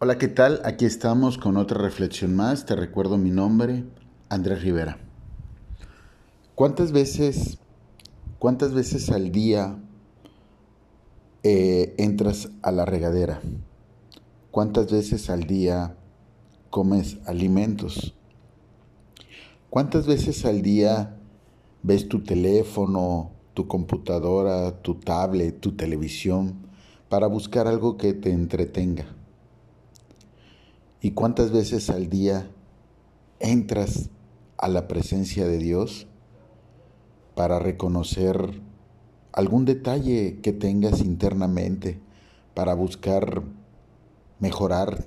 Hola, ¿qué tal? Aquí estamos con otra reflexión más. Te recuerdo mi nombre, Andrés Rivera. ¿Cuántas veces, cuántas veces al día eh, entras a la regadera? ¿Cuántas veces al día comes alimentos? ¿Cuántas veces al día ves tu teléfono, tu computadora, tu tablet, tu televisión para buscar algo que te entretenga? ¿Y cuántas veces al día entras a la presencia de Dios para reconocer algún detalle que tengas internamente, para buscar mejorar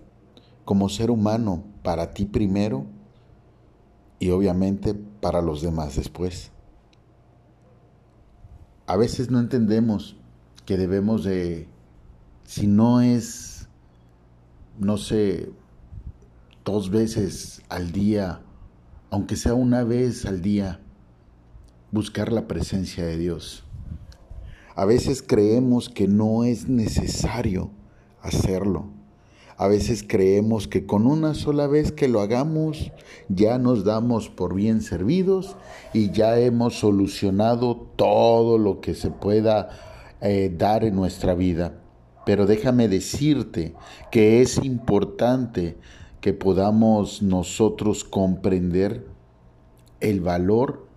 como ser humano para ti primero y obviamente para los demás después? A veces no entendemos que debemos de, si no es, no sé, dos veces al día, aunque sea una vez al día, buscar la presencia de Dios. A veces creemos que no es necesario hacerlo. A veces creemos que con una sola vez que lo hagamos ya nos damos por bien servidos y ya hemos solucionado todo lo que se pueda eh, dar en nuestra vida. Pero déjame decirte que es importante que podamos nosotros comprender el valor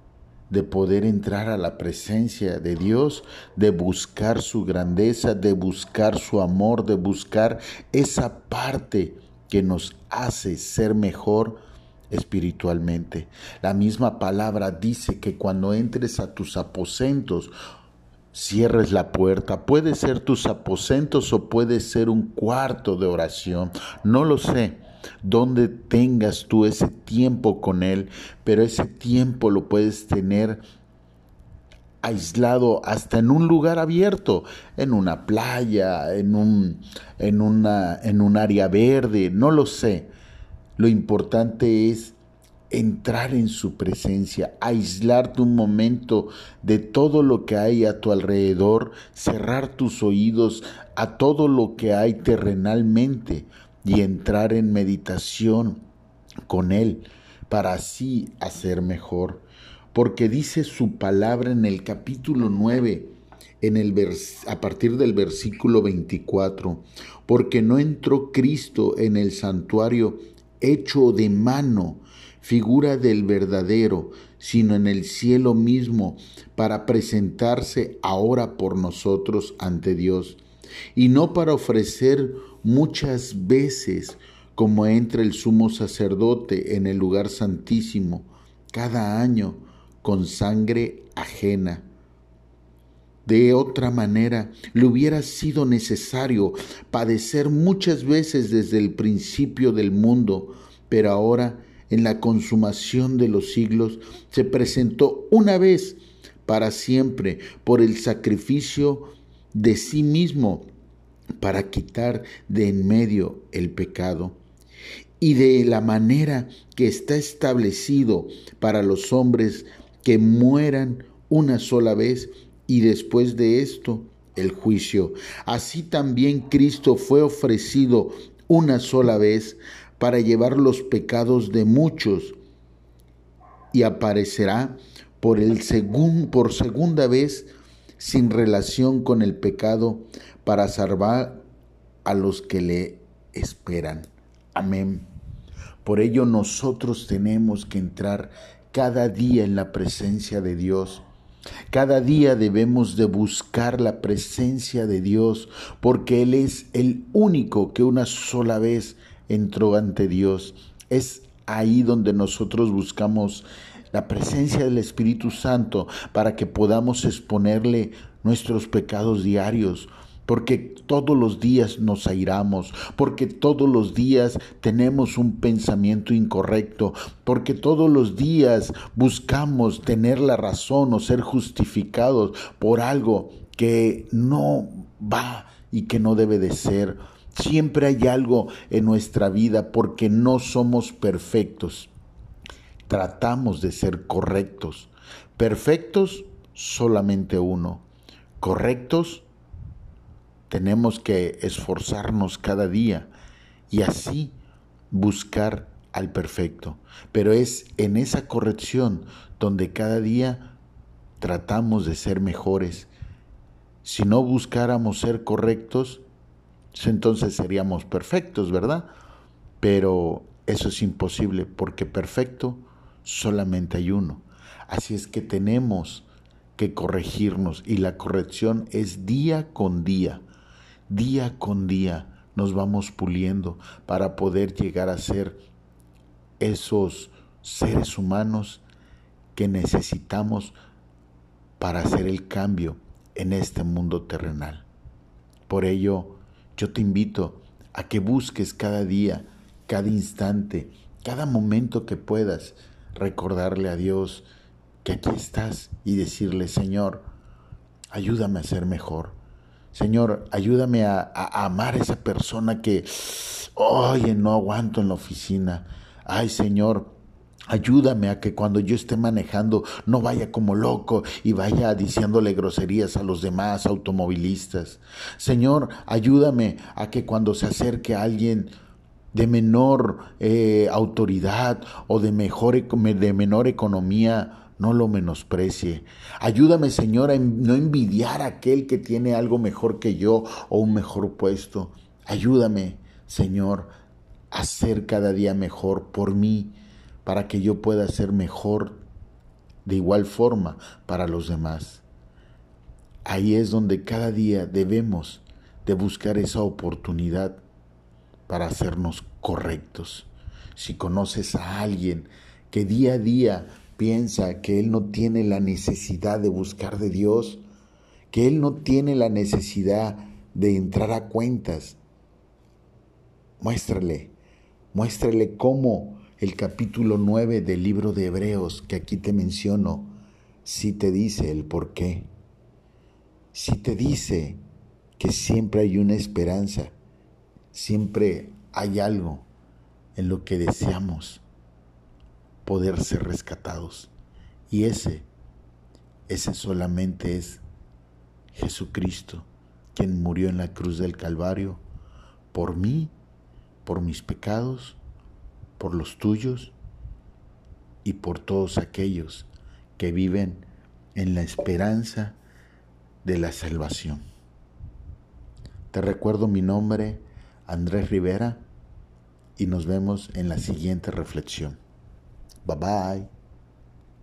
de poder entrar a la presencia de Dios, de buscar su grandeza, de buscar su amor, de buscar esa parte que nos hace ser mejor espiritualmente. La misma palabra dice que cuando entres a tus aposentos, cierres la puerta. Puede ser tus aposentos o puede ser un cuarto de oración. No lo sé donde tengas tú ese tiempo con Él, pero ese tiempo lo puedes tener aislado hasta en un lugar abierto, en una playa, en un, en una, en un área verde, no lo sé. Lo importante es entrar en su presencia, aislarte un momento de todo lo que hay a tu alrededor, cerrar tus oídos a todo lo que hay terrenalmente, y entrar en meditación con Él para así hacer mejor. Porque dice su palabra en el capítulo 9, en el a partir del versículo 24, porque no entró Cristo en el santuario hecho de mano, figura del verdadero, sino en el cielo mismo, para presentarse ahora por nosotros ante Dios, y no para ofrecer muchas veces como entra el sumo sacerdote en el lugar santísimo cada año con sangre ajena. De otra manera, le hubiera sido necesario padecer muchas veces desde el principio del mundo, pero ahora, en la consumación de los siglos, se presentó una vez para siempre por el sacrificio de sí mismo para quitar de en medio el pecado y de la manera que está establecido para los hombres que mueran una sola vez y después de esto el juicio. Así también Cristo fue ofrecido una sola vez para llevar los pecados de muchos y aparecerá por, el por segunda vez sin relación con el pecado para salvar a los que le esperan. Amén. Por ello nosotros tenemos que entrar cada día en la presencia de Dios. Cada día debemos de buscar la presencia de Dios porque Él es el único que una sola vez entró ante Dios. Es ahí donde nosotros buscamos la presencia del Espíritu Santo para que podamos exponerle nuestros pecados diarios, porque todos los días nos airamos, porque todos los días tenemos un pensamiento incorrecto, porque todos los días buscamos tener la razón o ser justificados por algo que no va y que no debe de ser. Siempre hay algo en nuestra vida porque no somos perfectos. Tratamos de ser correctos. Perfectos solamente uno. Correctos tenemos que esforzarnos cada día y así buscar al perfecto. Pero es en esa corrección donde cada día tratamos de ser mejores. Si no buscáramos ser correctos, entonces seríamos perfectos, ¿verdad? Pero eso es imposible porque perfecto solamente hay uno. Así es que tenemos que corregirnos y la corrección es día con día, día con día nos vamos puliendo para poder llegar a ser esos seres humanos que necesitamos para hacer el cambio en este mundo terrenal. Por ello, yo te invito a que busques cada día, cada instante, cada momento que puedas, recordarle a Dios que aquí estás y decirle, Señor, ayúdame a ser mejor. Señor, ayúdame a, amar a esa persona que, oye, no aguanto en la oficina. Ay, Señor, Ayúdame a que cuando yo esté manejando no vaya como loco y vaya diciéndole groserías a los demás automovilistas. Señor, ayúdame a que cuando se acerque alguien de menor eh, autoridad o de, mejor, de menor economía, no lo menosprecie. Ayúdame, Señor, a no envidiar a aquel que tiene algo mejor que yo o un mejor puesto. Ayúdame, Señor, a ser cada día mejor por mí para que yo pueda ser mejor de igual forma para los demás. Ahí es donde cada día debemos de buscar esa oportunidad para hacernos correctos. Si conoces a alguien que día a día piensa que él no tiene la necesidad de buscar de Dios, que él no tiene la necesidad de entrar a cuentas, muéstrale, muéstrale cómo el capítulo 9 del libro de Hebreos que aquí te menciono, sí te dice el por qué. Sí te dice que siempre hay una esperanza, siempre hay algo en lo que deseamos poder ser rescatados. Y ese, ese solamente es Jesucristo, quien murió en la cruz del Calvario por mí, por mis pecados por los tuyos y por todos aquellos que viven en la esperanza de la salvación. Te recuerdo mi nombre, Andrés Rivera, y nos vemos en la siguiente reflexión. Bye bye.